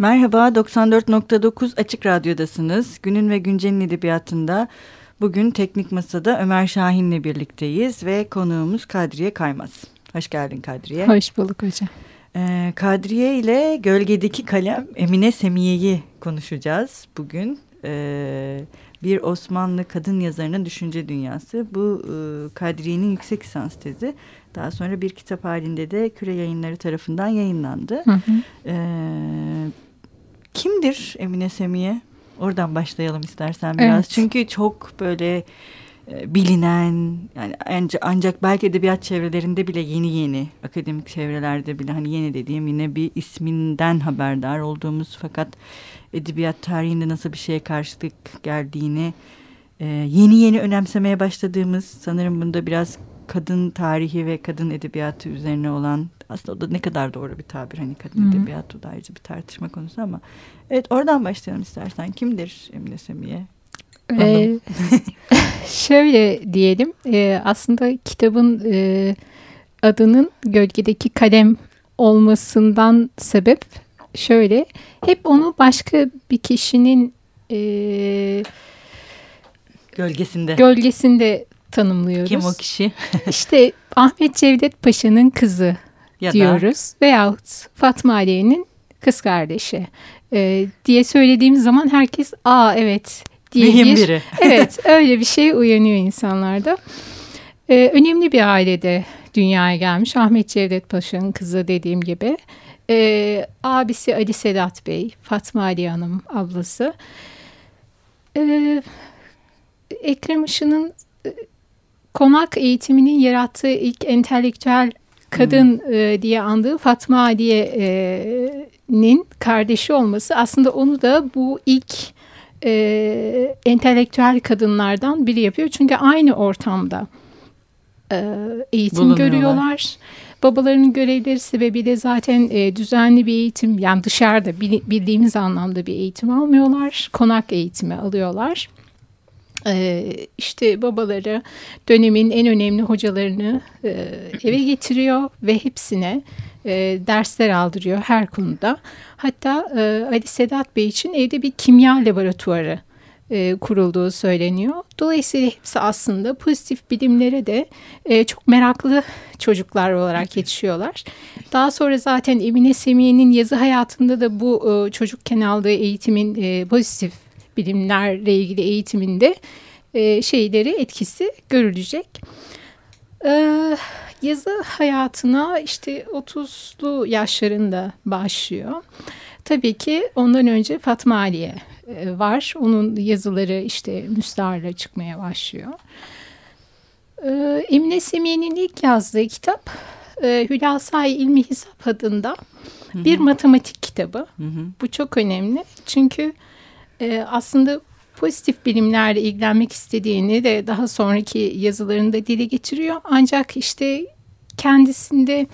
Merhaba, 94.9 Açık Radyo'dasınız. Günün ve Güncel'in edebiyatında bugün Teknik Masa'da Ömer Şahin'le birlikteyiz ve konuğumuz Kadriye Kaymaz. Hoş geldin Kadriye. Hoş bulduk hocam. Ee, Kadriye ile Gölgedeki Kalem Emine Semiye'yi konuşacağız bugün. Ee, bir Osmanlı kadın yazarının düşünce dünyası. Bu e, Kadriye'nin yüksek lisans tezi. Daha sonra bir kitap halinde de Küre Yayınları tarafından yayınlandı. Hı hı. Ee, kimdir Emine Semiye? Oradan başlayalım istersen biraz. Evet. Çünkü çok böyle e, bilinen yani ancak, ancak belki edebiyat çevrelerinde bile yeni yeni akademik çevrelerde bile hani yeni dediğim yine bir isminden haberdar olduğumuz fakat edebiyat tarihinde nasıl bir şeye karşılık geldiğini e, yeni yeni önemsemeye başladığımız sanırım bunda biraz kadın tarihi ve kadın edebiyatı üzerine olan aslında o da ne kadar doğru bir tabir hani kadın Hı-hı. edebiyatı da ayrıca bir tartışma konusu ama evet oradan başlayalım istersen kimdir Emine Semiye? Ee, şöyle diyelim e, aslında kitabın e, adının gölgedeki kalem olmasından sebep şöyle hep onu başka bir kişinin e, gölgesinde gölgesinde tanımlıyoruz. Kim o kişi? İşte Ahmet Cevdet Paşa'nın kızı ya diyoruz da. veyahut Fatma Aliye'nin kız kardeşi e, diye söylediğimiz zaman herkes aa evet diye Mühim bir, biri. evet öyle bir şey uyanıyor insanlarda. E, önemli bir ailede dünyaya gelmiş Ahmet Cevdet Paşa'nın kızı dediğim gibi. E, abisi Ali Sedat Bey, Fatma Ali Hanım ablası. E, Ekrem Işık'ın e, konak eğitiminin yarattığı ilk entelektüel kadın hmm. e, diye andığı Fatma Aliye'nin kardeşi olması aslında onu da bu ilk e, entelektüel kadınlardan biri yapıyor. Çünkü aynı ortamda e, eğitim görüyorlar. Babalarının görevleri sebebiyle zaten e, düzenli bir eğitim yani dışarıda bildiğimiz anlamda bir eğitim almıyorlar. Konak eğitimi alıyorlar. Ee, işte babaları dönemin en önemli hocalarını e, eve getiriyor ve hepsine e, dersler aldırıyor her konuda. Hatta e, Ali Sedat Bey için evde bir kimya laboratuvarı kurulduğu söyleniyor. Dolayısıyla hepsi aslında pozitif bilimlere de çok meraklı çocuklar olarak yetişiyorlar. Daha sonra zaten Emine Semiye'nin yazı hayatında da bu çocukken aldığı eğitimin pozitif bilimlerle ilgili eğitiminde e, şeyleri etkisi görülecek. E, yazı hayatına işte 30'lu yaşlarında başlıyor. Tabii ki ondan önce Fatma Aliye e, var. Onun yazıları işte müstaharla çıkmaya başlıyor. E, Emine Semiye'nin ilk yazdığı kitap e, Hülasay İlmi Hesap adında bir hı hı. matematik kitabı. Hı hı. Bu çok önemli çünkü e, aslında pozitif bilimlerle ilgilenmek istediğini de daha sonraki yazılarında dile getiriyor. Ancak işte kendisinde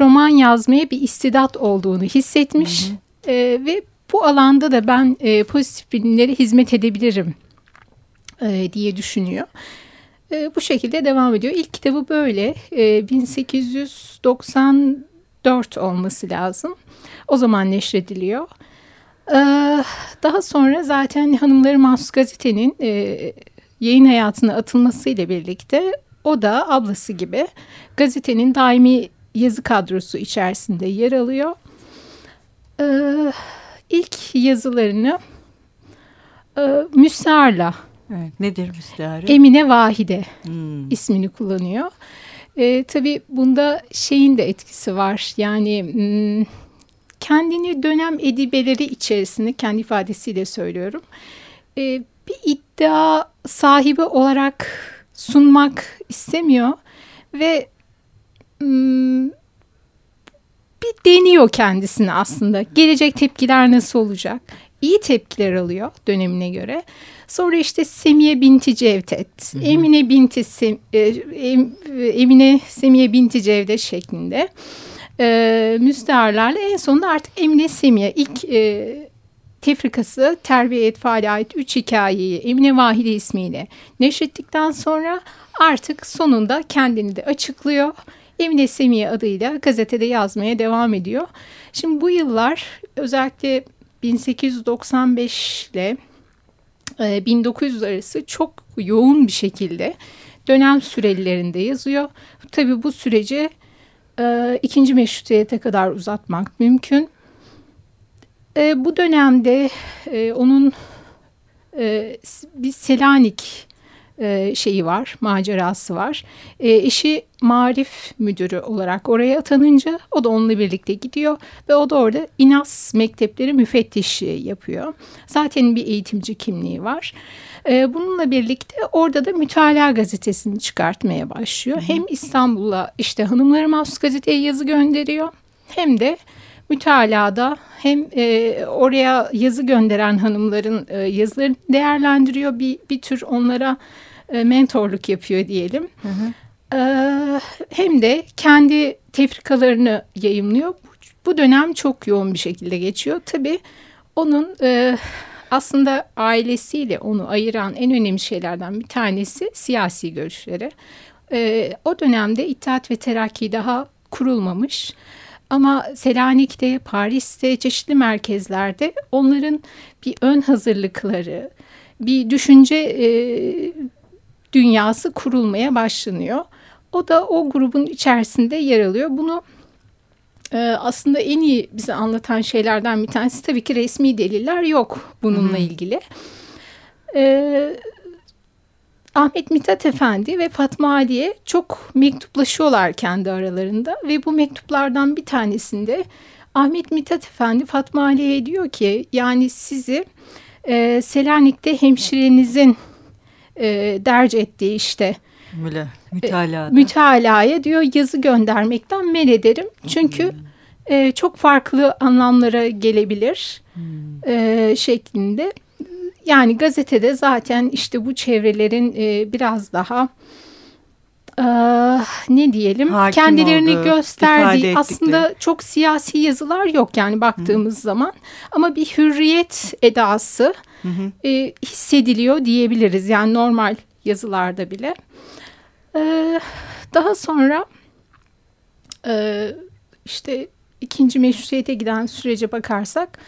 roman yazmaya bir istidat olduğunu hissetmiş hı hı. E, ve bu alanda da ben e, pozitif bilimlere hizmet edebilirim e, diye düşünüyor. E, bu şekilde devam ediyor. İlk kitabı böyle e, 1894 olması lazım. O zaman neşrediliyor. Ee, daha sonra zaten Hanımları Mahsus Gazete'nin e, yayın hayatına atılmasıyla birlikte o da ablası gibi gazetenin daimi yazı kadrosu içerisinde yer alıyor. Ee, ilk yazılarını e, Müsar'la Evet, nedir müstearı? Emine Vahide hmm. ismini kullanıyor. E, tabii bunda şeyin de etkisi var. Yani hmm, kendini dönem edibeleri içerisinde kendi ifadesiyle söylüyorum. E, bir iddia sahibi olarak sunmak istemiyor ve hmm, bir deniyor kendisini aslında. Gelecek tepkiler nasıl olacak? İyi tepkiler alıyor dönemine göre. Sonra işte Semiye Binti Cevdet, hı hı. Emine Binti Sem, e, Emine Semiye Binti Cevdet şeklinde e, müsteharlarla en sonunda artık Emine Semiye ilk e, tefrikası Terbiye Etfal'e ait üç hikayeyi Emine Vahide ismiyle neşrettikten sonra artık sonunda kendini de açıklıyor. Emine Semiye adıyla gazetede yazmaya devam ediyor. Şimdi bu yıllar özellikle 1895 ile 1900 arası çok yoğun bir şekilde dönem sürelerinde yazıyor. Tabii bu süreci e, ikinci meşrutiyete kadar uzatmak mümkün. E, bu dönemde e, onun e, bir Selanik e, şeyi var, macerası var. E, eşi marif müdürü olarak oraya atanınca o da onunla birlikte gidiyor ve o da orada İNAS mektepleri müfettişi yapıyor. Zaten bir eğitimci kimliği var. E, bununla birlikte orada da Mütalaa gazetesini çıkartmaya başlıyor. Hem İstanbul'a işte Hanımları Mahsus gazeteye yazı gönderiyor hem de mütalada hem e, oraya yazı gönderen hanımların e, yazılarını değerlendiriyor. Bir, bir tür onlara e, mentorluk yapıyor diyelim. Hı hı. E, hem de kendi tefrikalarını yayımlıyor. Bu, dönem çok yoğun bir şekilde geçiyor. Tabii onun e, aslında ailesiyle onu ayıran en önemli şeylerden bir tanesi siyasi görüşleri. E, o dönemde İttihat ve Terakki daha kurulmamış. Ama Selanik'te, Paris'te, çeşitli merkezlerde onların bir ön hazırlıkları, bir düşünce e, dünyası kurulmaya başlanıyor. O da o grubun içerisinde yer alıyor. Bunu e, aslında en iyi bize anlatan şeylerden bir tanesi tabii ki resmi deliller yok bununla Hı -hı. ilgili. E, Ahmet Mithat Efendi ve Fatma Ali'ye çok mektuplaşıyorlar kendi aralarında ve bu mektuplardan bir tanesinde Ahmet Mithat Efendi Fatma Ali'ye diyor ki yani sizi e, Selanik'te hemşirenizin e, derc ettiği işte Müle, mütalaa. E, mütalaya diyor yazı göndermekten men ederim. Çünkü hmm. e, çok farklı anlamlara gelebilir hmm. e, şeklinde. Yani gazetede zaten işte bu çevrelerin e, biraz daha e, ne diyelim Hakim kendilerini oldu, gösterdiği aslında çok siyasi yazılar yok yani baktığımız Hı. zaman ama bir hürriyet edası hı hı. E, hissediliyor diyebiliriz yani normal yazılarda bile. E, daha sonra e, işte ikinci meşrutiyete giden sürece bakarsak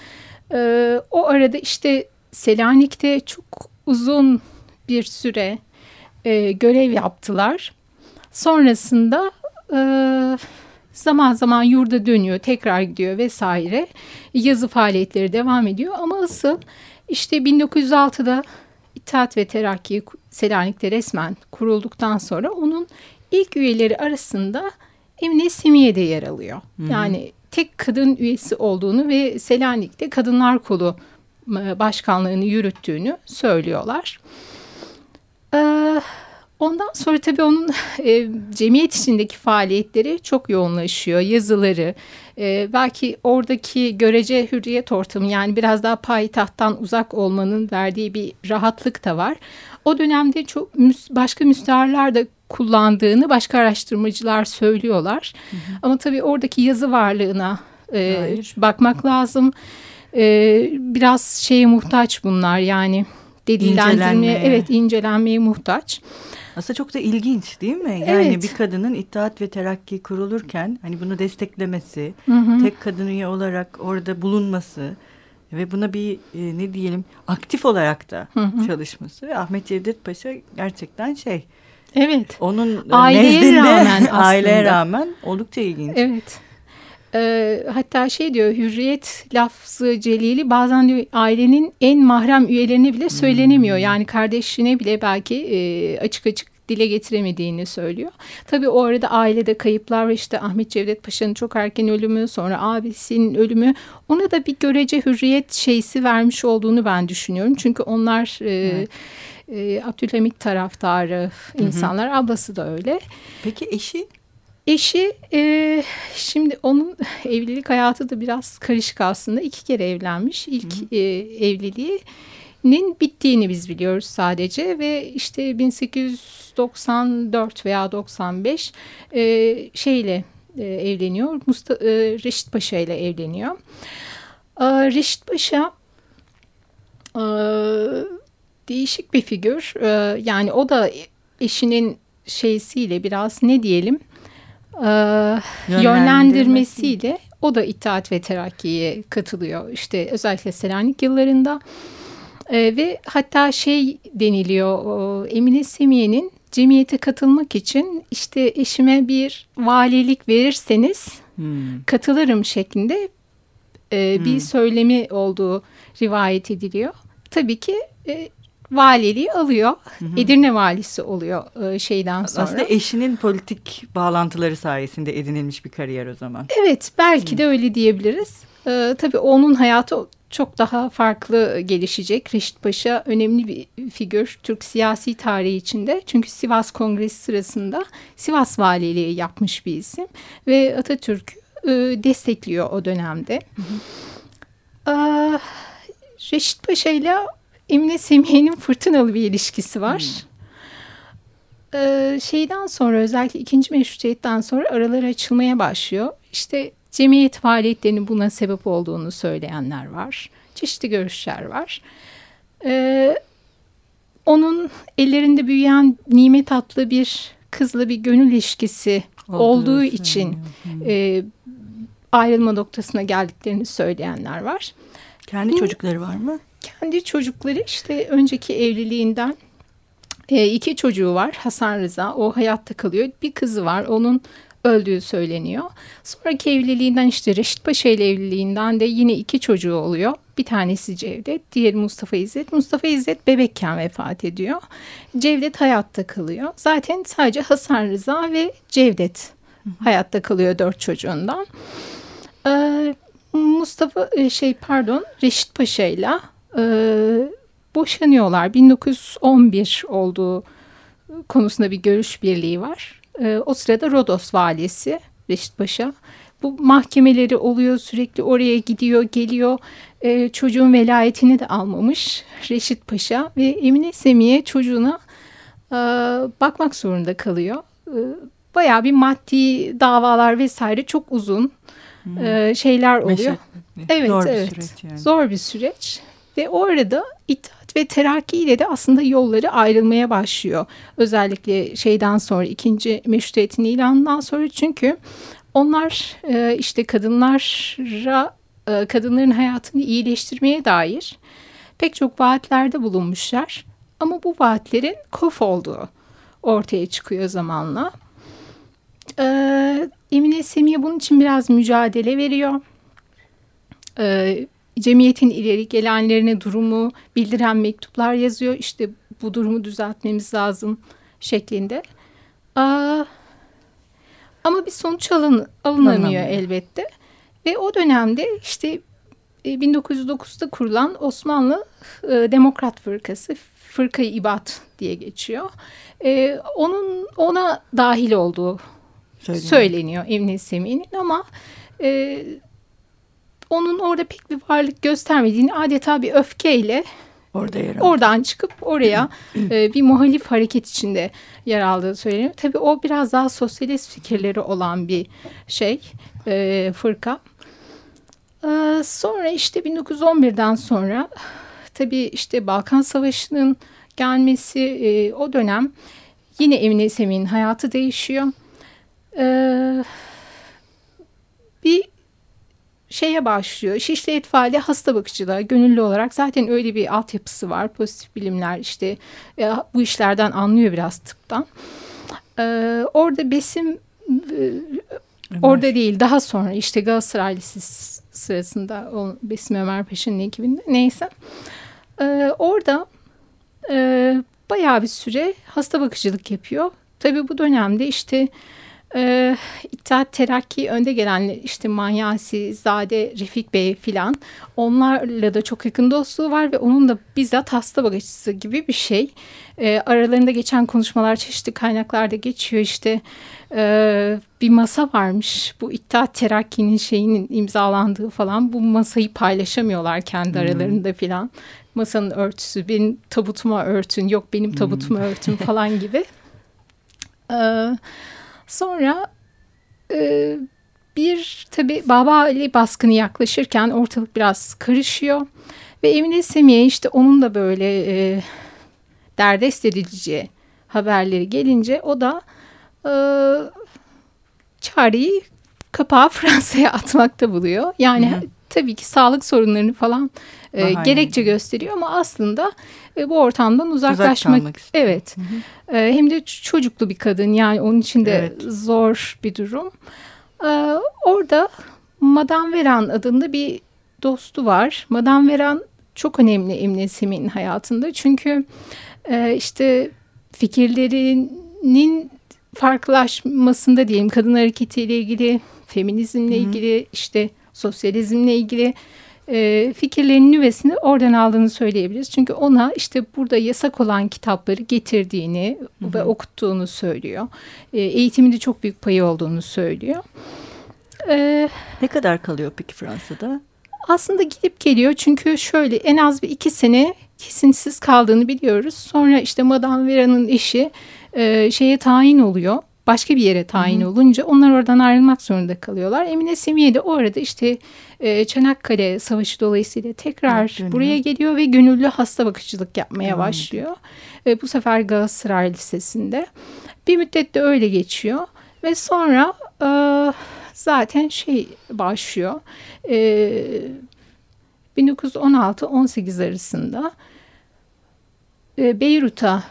e, o arada işte Selanik'te çok uzun bir süre e, görev yaptılar. Sonrasında e, zaman zaman yurda dönüyor, tekrar gidiyor vesaire. Yazı faaliyetleri devam ediyor ama asıl işte 1906'da İttihat ve Terakki Selanik'te resmen kurulduktan sonra onun ilk üyeleri arasında Emine Semiye de yer alıyor. Hı -hı. Yani tek kadın üyesi olduğunu ve Selanik'te kadınlar kolu başkanlığını yürüttüğünü söylüyorlar. Ee, ondan sonra tabii onun e, cemiyet içindeki faaliyetleri çok yoğunlaşıyor. Yazıları, e, belki oradaki görece hürriyet ortamı yani biraz daha payitahttan uzak olmanın verdiği bir rahatlık da var. O dönemde çok başka müsteharlar da kullandığını başka araştırmacılar söylüyorlar. Hı hı. Ama tabii oradaki yazı varlığına e, bakmak lazım e, biraz şeye muhtaç bunlar yani delillendirmeye evet incelenmeye muhtaç. Aslında çok da ilginç değil mi? Yani evet. bir kadının İttihat ve Terakki kurulurken hani bunu desteklemesi, hı hı. tek kadın üye olarak orada bulunması ve buna bir e, ne diyelim aktif olarak da hı hı. çalışması ve Ahmet Cevdet Paşa gerçekten şey Evet. Onun aileye nezdinde, rağmen aslında. aileye rağmen oldukça ilginç. Evet. E, hatta şey diyor hürriyet lafzı celili bazen diyor ailenin en mahrem üyelerine bile söylenemiyor. Hmm. Yani kardeşine bile belki e, açık açık dile getiremediğini söylüyor. Tabii o arada ailede kayıplar ve işte Ahmet Cevdet Paşa'nın çok erken ölümü sonra abisinin ölümü ona da bir görece hürriyet şeysi vermiş olduğunu ben düşünüyorum. Çünkü onlar e, evet. e, Abdülhamit taraftarı insanlar. Hı hı. Ablası da öyle. Peki eşi? Eşi e, şimdi onun evlilik hayatı da biraz karışık aslında. iki kere evlenmiş. İlk e, evliliğinin bittiğini biz biliyoruz sadece ve işte 1894 veya 95 e, şeyle e, evleniyor. Musta, e, Reşit Paşa ile evleniyor. E, Reşit Paşa e, değişik bir figür. E, yani o da eşinin şeysiyle biraz ne diyelim e, yönlendirmesiyle o da İttihat ve Terakki'ye katılıyor. İşte özellikle Selanik yıllarında. E, ve hatta şey deniliyor o, Emine Semiye'nin cemiyete katılmak için işte eşime bir valilik verirseniz hmm. katılırım şeklinde e, hmm. bir söylemi olduğu rivayet ediliyor. Tabii ki e, valiliği alıyor. Hı hı. Edirne valisi oluyor e, şeyden sonra. Aslında eşinin politik bağlantıları sayesinde edinilmiş bir kariyer o zaman. Evet belki hı. de öyle diyebiliriz. E, tabii onun hayatı çok daha farklı gelişecek. Reşit Paşa önemli bir figür Türk siyasi tarihi içinde. Çünkü Sivas Kongresi sırasında Sivas valiliği yapmış bir isim. Ve Atatürk e, destekliyor o dönemde. Hı hı. E, Reşit Paşa ile Emine Semiye'nin fırtınalı bir ilişkisi var. Hmm. Ee, şeyden sonra özellikle ikinci meşrutiyetten sonra araları açılmaya başlıyor. İşte cemiyet faaliyetlerinin buna sebep olduğunu söyleyenler var. Çeşitli görüşler var. Ee, onun ellerinde büyüyen Nimet adlı bir kızla bir gönül ilişkisi olduğu, olduğu için e, ayrılma noktasına geldiklerini söyleyenler var. Kendi Hı. çocukları var mı? Kendi çocukları işte önceki evliliğinden e, iki çocuğu var. Hasan Rıza o hayatta kalıyor. Bir kızı var onun öldüğü söyleniyor. Sonraki evliliğinden işte Reşit Paşa ile evliliğinden de yine iki çocuğu oluyor. Bir tanesi Cevdet, diğeri Mustafa İzzet. Mustafa İzzet bebekken vefat ediyor. Cevdet hayatta kalıyor. Zaten sadece Hasan Rıza ve Cevdet hayatta kalıyor dört çocuğundan. Ee, Mustafa e, şey pardon Reşit Paşa ile boşanıyorlar. 1911 olduğu konusunda bir görüş birliği var. E, o sırada Rodos valisi Reşit Paşa bu mahkemeleri oluyor sürekli oraya gidiyor geliyor e, çocuğun velayetini de almamış Reşit Paşa ve Emine Semiye çocuğuna e, bakmak zorunda kalıyor. E, bayağı bir maddi davalar vesaire çok uzun hmm. e, şeyler oluyor. Meşakkatli. Evet, Zor evet. bir süreç yani. Zor bir süreç. Ve orada İttihat ve Terakki ile de aslında yolları ayrılmaya başlıyor. Özellikle şeyden sonra ikinci meşrutiyetin ilanından sonra çünkü onlar e, işte kadınlara e, kadınların hayatını iyileştirmeye dair pek çok vaatlerde bulunmuşlar. Ama bu vaatlerin kof olduğu ortaya çıkıyor zamanla. Ee, Emine Semiye bunun için biraz mücadele veriyor. Ee, cemiyetin ileri gelenlerine durumu bildiren mektuplar yazıyor. İşte bu durumu düzeltmemiz lazım şeklinde. Aa, ama bir sonuç alın, alınamıyor elbette. Ve o dönemde işte 1909'da e, kurulan Osmanlı e, Demokrat Fırkası, Fırkayı İbat diye geçiyor. E, onun ona dahil olduğu söyleniyor, söyleniyor Emine Semih'in ama e, onun orada pek bir varlık göstermediğini adeta bir öfkeyle Orada yer oradan çıkıp oraya e, bir muhalif hareket içinde yer aldığı söyleniyor. Tabii o biraz daha sosyalist fikirleri olan bir şey, e, fırka. E, sonra işte 1911'den sonra tabii işte Balkan Savaşı'nın gelmesi e, o dönem yine Emine Semih'in hayatı değişiyor. E, bir şeye başlıyor. Şişli etfali hasta bakıcılığa gönüllü olarak zaten öyle bir altyapısı var. Pozitif bilimler işte e, bu işlerden anlıyor biraz tıptan. E, orada besim e, orada değil daha sonra işte Galatasaray Lisesi sırasında o Besim Ömer Paşa'nın ekibinde neyse. E, orada e, bayağı bir süre hasta bakıcılık yapıyor. Tabii bu dönemde işte e, İttihat Terakki önde gelen işte Manyasi, Zade, Refik Bey filan onlarla da çok yakın dostluğu var ve onun da bizzat hasta bakıcısı gibi bir şey. E, aralarında geçen konuşmalar çeşitli kaynaklarda geçiyor işte e, bir masa varmış bu İttihat Terakki'nin şeyinin imzalandığı falan bu masayı paylaşamıyorlar kendi hmm. aralarında filan. Masanın örtüsü benim tabutuma örtün yok benim tabutuma hmm. örtün falan gibi. Evet. Sonra e, bir tabi Baba Ali baskını yaklaşırken ortalık biraz karışıyor. Ve Emine Semiye işte onun da böyle e, derdest edici haberleri gelince o da e, çareyi kapağı Fransa'ya atmakta buluyor. Yani hı hı. Tabii ki sağlık sorunlarını falan e, gerekçe gösteriyor ama aslında e, bu ortamdan uzaklaşmak Uzak evet. Hı hı. E, hem de çocuklu bir kadın yani onun için de evet. zor bir durum. E, orada Madame Veran adında bir dostu var. Madame Veran çok önemli Emine Semih'in hayatında. Çünkü e, işte fikirlerinin farklılaşmasında diyelim kadın hareketiyle ilgili, feminizmle Hı. ilgili, işte sosyalizmle ilgili e, fikirlerinin nüvesini oradan aldığını söyleyebiliriz. Çünkü ona işte burada yasak olan kitapları getirdiğini Hı. ve okuttuğunu söylüyor. E, eğitiminde çok büyük payı olduğunu söylüyor. E, ne kadar kalıyor peki Fransa'da? Aslında gidip geliyor çünkü şöyle en az bir iki sene kesintisiz kaldığını biliyoruz. Sonra işte Madame Vera'nın eşi e, şeye tayin oluyor. Başka bir yere tayin Hı -hı. olunca onlar oradan ayrılmak zorunda kalıyorlar. Emine Semiye de o arada işte e, Çanakkale Savaşı dolayısıyla tekrar evet, buraya geliyor ve gönüllü hasta bakıcılık yapmaya Hı başlıyor. E, bu sefer Galatasaray Lisesi'nde. Bir müddet de öyle geçiyor ve sonra e, zaten şey başlıyor. E, 1916-18 arasında e, Beyrut'a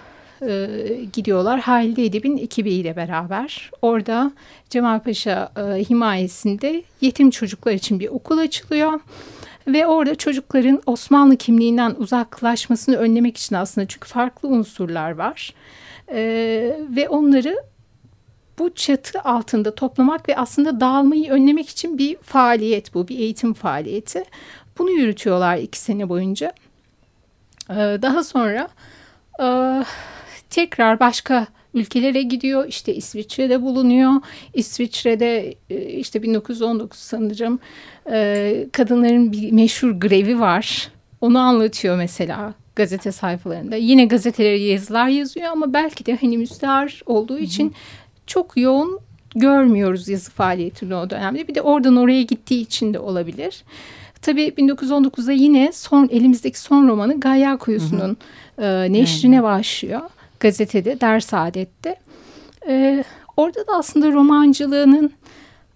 e, gidiyorlar. Halide Edip'in ekibiyle beraber. Orada Cemal Paşa e, himayesinde yetim çocuklar için bir okul açılıyor. Ve orada çocukların Osmanlı kimliğinden uzaklaşmasını önlemek için aslında çünkü farklı unsurlar var. E, ve onları bu çatı altında toplamak ve aslında dağılmayı önlemek için bir faaliyet bu, bir eğitim faaliyeti. Bunu yürütüyorlar iki sene boyunca. Ee, daha sonra e, tekrar başka ülkelere gidiyor. İşte İsviçre'de bulunuyor. İsviçre'de e, işte 1919 sanırım e, kadınların bir meşhur grevi var. Onu anlatıyor mesela gazete sayfalarında. Yine gazetelere yazılar yazıyor ama belki de hani müstahar olduğu için çok yoğun görmüyoruz yazı faaliyetini o dönemde. Bir de oradan oraya gittiği için de olabilir. Tabii 1919'da yine son elimizdeki son romanı Gaya Kuyusu'nun e, neşrine yani. başlıyor. Gazetede, Ders Adet'te. E, orada da aslında romancılığının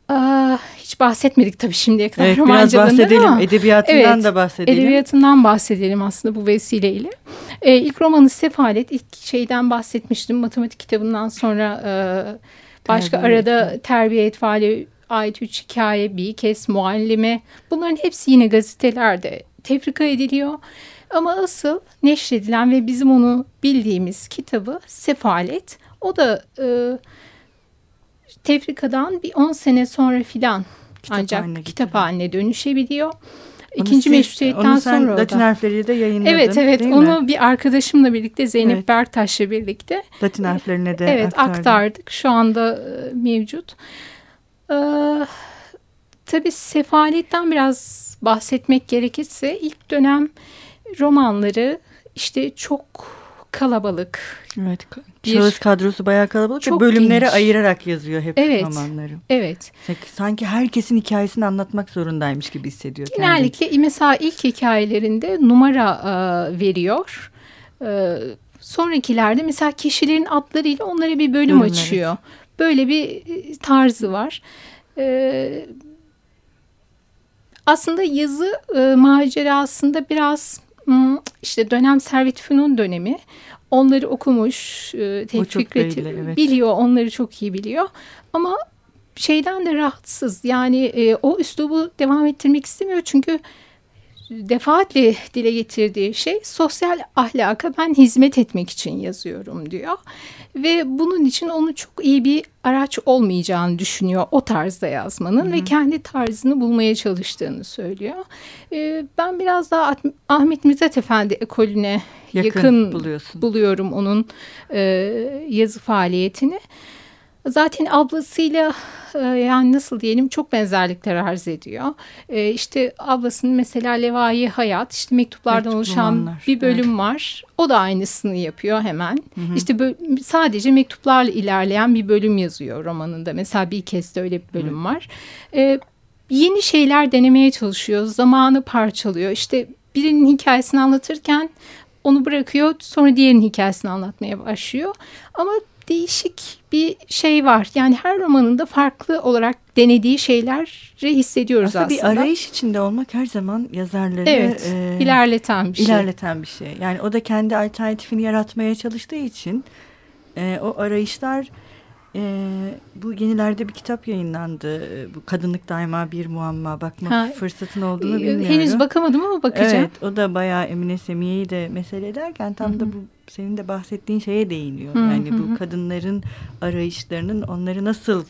Aa, hiç bahsetmedik tabii şimdiye kadar evet, biraz bahsedelim. Ama, Edebiyatından evet, da bahsedelim. Edebiyatından bahsedelim aslında bu vesileyle. Ee, ilk romanı Sefalet. ilk şeyden bahsetmiştim. Matematik kitabından sonra e, başka terbiye arada Terbiye Etfali ait üç hikaye, bir kez muallime bunların hepsi yine gazetelerde tefrika ediliyor. Ama asıl neşredilen ve bizim onu bildiğimiz kitabı Sefalet. O da e, tefrikadan bir 10 sene sonra filan ancak haline kitap haline dönüşebiliyor. İkinci meşrutiyetten onu sen sonra Latin harfleriyle de yayınladın Evet evet onu mi? bir arkadaşımla birlikte Zeynep evet. Bertaş'la birlikte. Latin harflerine de Evet aktardın. aktardık şu anda e, mevcut. Ee, tabii sefaletten biraz bahsetmek gerekirse ilk dönem romanları işte çok kalabalık. Evet. Bir, şahıs kadrosu bayağı kalabalık. Çok bölümlere geniş. ayırarak yazıyor hep evet, romanları. Evet. Sanki herkesin hikayesini anlatmak zorundaymış gibi hissediyor. Genellikle kendini. mesela ilk hikayelerinde numara e, veriyor. E, sonrakilerde mesela kişilerin adlarıyla onlara bir bölüm, bölüm açıyor. Evet. Böyle bir e, tarzı var. Ee, aslında yazı e, macerasında biraz işte dönem Servet Fünun dönemi. Onları okumuş, e, Tevfik evet. biliyor, onları çok iyi biliyor. Ama şeyden de rahatsız. Yani e, o üslubu devam ettirmek istemiyor çünkü defaatle dile getirdiği şey sosyal ahlaka ben hizmet etmek için yazıyorum diyor. Ve bunun için onu çok iyi bir araç olmayacağını düşünüyor o tarzda yazmanın Hı -hı. ve kendi tarzını bulmaya çalıştığını söylüyor. Ee, ben biraz daha Ahmet Mithat Efendi ekolüne yakın, yakın buluyorum onun e, yazı faaliyetini. Zaten ablasıyla e, yani nasıl diyelim çok benzerlikler arz ediyor. E, işte ablasının mesela Levai Hayat işte mektuplardan Mektup oluşan bir bölüm evet. var. O da aynısını yapıyor hemen. Hı hı. İşte sadece mektuplarla ilerleyen bir bölüm yazıyor romanında. Mesela bir kez de öyle bir bölüm hı. var. E, yeni şeyler denemeye çalışıyor. Zamanı parçalıyor. İşte birinin hikayesini anlatırken onu bırakıyor sonra diğerinin hikayesini anlatmaya başlıyor. Ama değişik bir şey var. Yani her romanında farklı olarak denediği şeyleri hissediyoruz aslında. aslında. bir arayış içinde olmak her zaman yazarları evet, e, ilerleten bir şey. İlerleten bir şey. Yani o da kendi alternatifini yaratmaya çalıştığı için e, o arayışlar e, bu yenilerde bir kitap yayınlandı. Bu kadınlık daima bir muamma. Bakma ha, fırsatın olduğunu bilmiyorum. Henüz bakamadım ama bakacağım. Evet o da bayağı Emine Semiye'yi de mesele ederken tam Hı -hı. da bu senin de bahsettiğin şeye değiniyor. Hı -hı. Yani bu kadınların arayışlarının onları nasıl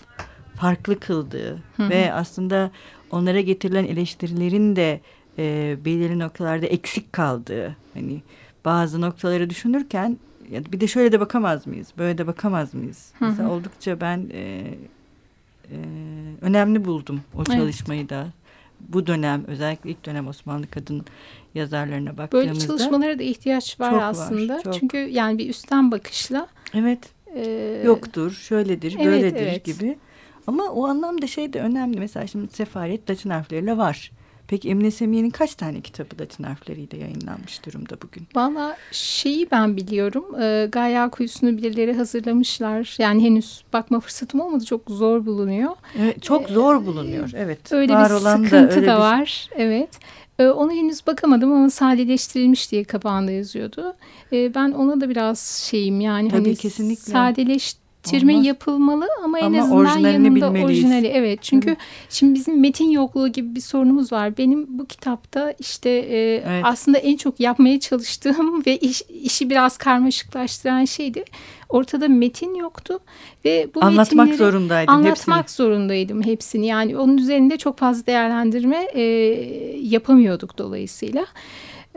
farklı kıldığı Hı -hı. ve aslında onlara getirilen eleştirilerin de e, belirli noktalarda eksik kaldığı. Hani bazı noktaları düşünürken ya bir de şöyle de bakamaz mıyız? Böyle de bakamaz mıyız? Hı hı. Mesela oldukça ben e, e, önemli buldum o çalışmayı evet. da. Bu dönem özellikle ilk dönem Osmanlı kadın yazarlarına baktığımızda. Böyle çalışmalara da ihtiyaç var aslında. Var, çok. Çünkü yani bir üstten bakışla. Evet. E, yoktur, şöyledir, evet, böyledir evet. gibi. Ama o anlamda şey de önemli. Mesela şimdi sefaret Latin harfleriyle var. Peki Emine Semiye'nin kaç tane kitabı Latin harfleriyle yayınlanmış durumda bugün? Valla şeyi ben biliyorum. E, Gaia Kuyusu'nu birileri hazırlamışlar. Yani henüz bakma fırsatım olmadı. Çok zor bulunuyor. Evet, çok e, zor bulunuyor. Evet. Öyle var bir olan sıkıntı da, öyle da bir... var. Evet. E, ona henüz bakamadım ama sadeleştirilmiş diye kapağında yazıyordu. Ben ona da biraz şeyim yani Tabii hani kesinlikle. sadeleşti Çirme Olmaz. yapılmalı ama en ama azından yanında bilmeliyiz. orijinali. Evet çünkü evet. şimdi bizim metin yokluğu gibi bir sorunumuz var. Benim bu kitapta işte e, evet. aslında en çok yapmaya çalıştığım ve iş, işi biraz karmaşıklaştıran şeydi. Ortada metin yoktu ve bu anlatmak zorundaydım anlatmak hepsini. zorundaydım hepsini. Yani onun üzerinde çok fazla değerlendirme e, yapamıyorduk dolayısıyla.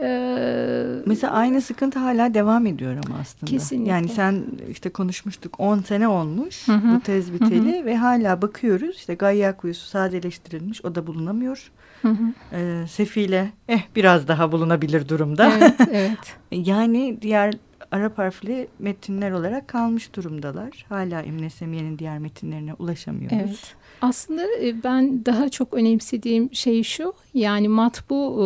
Ee, Mesela aynı sıkıntı hala devam ediyor ama aslında. Kesinlikle. Yani sen işte konuşmuştuk 10 sene olmuş hı hı. bu tez biteli hı hı. ve hala bakıyoruz işte Gaia kuyusu sadeleştirilmiş o da bulunamıyor. Hı hı. Ee, sefile eh biraz daha bulunabilir durumda. Evet, evet. yani diğer Arap harfli metinler olarak kalmış durumdalar. Hala İmne Semiye'nin diğer metinlerine ulaşamıyoruz. Evet. Aslında e, ben daha çok önemsediğim şey şu yani matbu e,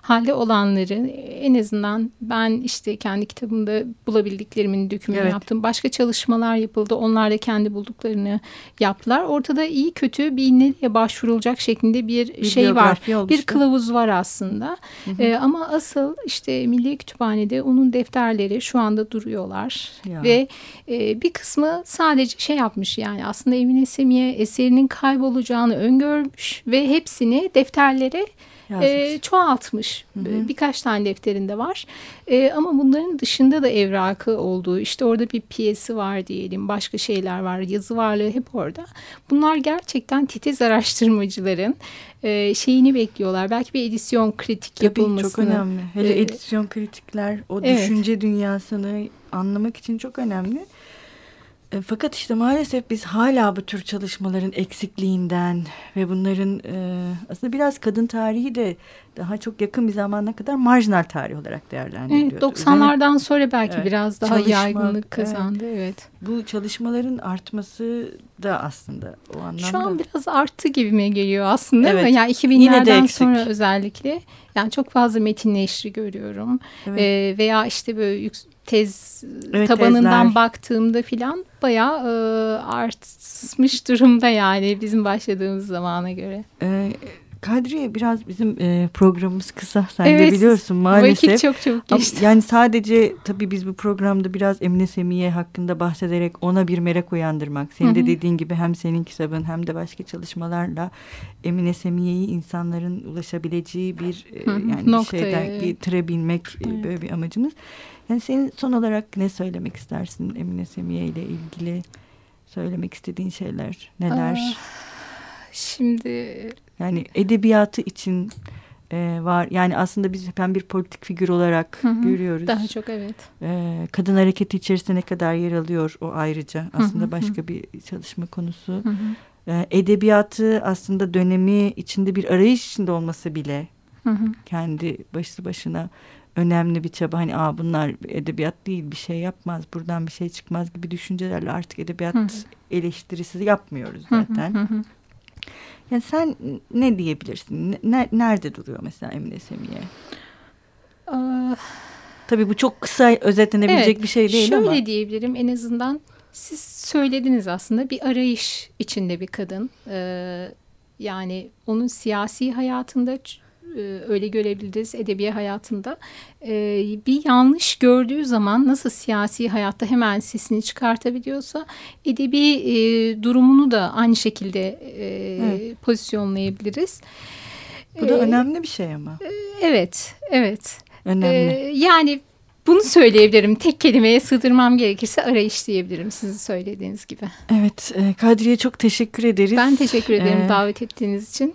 halde olanları en azından ben işte kendi kitabımda bulabildiklerimin dökümünü evet. yaptım. Başka çalışmalar yapıldı. Onlar da kendi bulduklarını yaptılar. Ortada iyi kötü bir nereye başvurulacak şeklinde bir, bir şey var. Oluştu. Bir kılavuz var aslında. Hı hı. E, ama asıl işte Milli Kütüphane'de onun defterleri şu anda duruyorlar. Ya. Ve e, bir kısmı sadece şey yapmış yani aslında Emine Semiye eserinin kaybolacağını öngörmüş ve hepsini defterleri e, çoğaltmış. Hı hı. Birkaç tane defterinde var. E, ama bunların dışında da evrakı olduğu işte orada bir piyesi var diyelim. Başka şeyler var. Yazı varlığı hep orada. Bunlar gerçekten titiz araştırmacıların e, şeyini bekliyorlar. Belki bir edisyon kritik Tabii, yapılmasını. çok önemli. Hele e, edisyon kritikler o evet. düşünce dünyasını anlamak için çok önemli. E, fakat işte maalesef biz hala bu tür çalışmaların eksikliğinden ve bunların e, aslında biraz kadın tarihi de daha çok yakın bir zamana kadar marjinal tarih olarak değerlendiriliyordu. Evet, 90'lardan sonra belki evet, biraz daha çalışma, yaygınlık kazandı. Evet. evet. Bu çalışmaların artması da aslında o anlamda. Şu an biraz arttı gibime geliyor aslında evet. Yani 2000'lerden sonra özellikle yani çok fazla metin neşri görüyorum. Evet. Ee, veya işte böyle tez evet, tabanından tezler. baktığımda filan bayağı e, artmış durumda yani bizim başladığımız zamana göre. Ee, Kadriye biraz bizim e, programımız kısa sen evet, de biliyorsun maalesef. Vakit çok çok geçti. Yani sadece tabii biz bu programda biraz Emine Semiye hakkında bahsederek ona bir merak uyandırmak. Senin Hı -hı. de dediğin gibi hem senin kitabın hem de başka çalışmalarla Emine Semiye'yi insanların ulaşabileceği bir e, yani Noktaya, şeyden evet. getirebilmek e, evet. böyle bir amacımız. Yani senin son olarak ne söylemek istersin Emine Semiye ile ilgili? Söylemek istediğin şeyler neler? Aa, şimdi yani edebiyatı için e, var. Yani aslında biz hem bir politik figür olarak hı hı, görüyoruz. Daha çok evet. E, kadın hareketi içerisinde ne kadar yer alıyor o ayrıca aslında hı hı, başka bir çalışma konusu. Hı hı. E, edebiyatı aslında dönemi içinde bir arayış içinde olması bile hı hı. kendi başlı başına önemli bir çaba. Hani Aa, bunlar edebiyat değil bir şey yapmaz buradan bir şey çıkmaz gibi düşüncelerle artık edebiyat hı hı. eleştirisi yapmıyoruz zaten. Hı hı hı. Yani sen ne diyebilirsin? Ne, nerede duruyor mesela Emine Semiye? Ee, Tabii bu çok kısa özetlenebilecek evet, bir şey değil şöyle ama. Şöyle diyebilirim en azından Siz söylediniz aslında bir arayış içinde bir kadın. Ee, yani onun siyasi hayatında öyle görebiliriz edebi hayatında ee, bir yanlış gördüğü zaman nasıl siyasi hayatta hemen sesini çıkartabiliyorsa edebi e, durumunu da aynı şekilde e, evet. pozisyonlayabiliriz. Bu da ee, önemli bir şey ama. Evet, evet. Önemli. Ee, yani bunu söyleyebilirim. Tek kelimeye sığdırmam gerekirse arayış diyebilirim sizin söylediğiniz gibi. Evet e, Kadriye çok teşekkür ederiz. Ben teşekkür ederim ee, davet ettiğiniz için.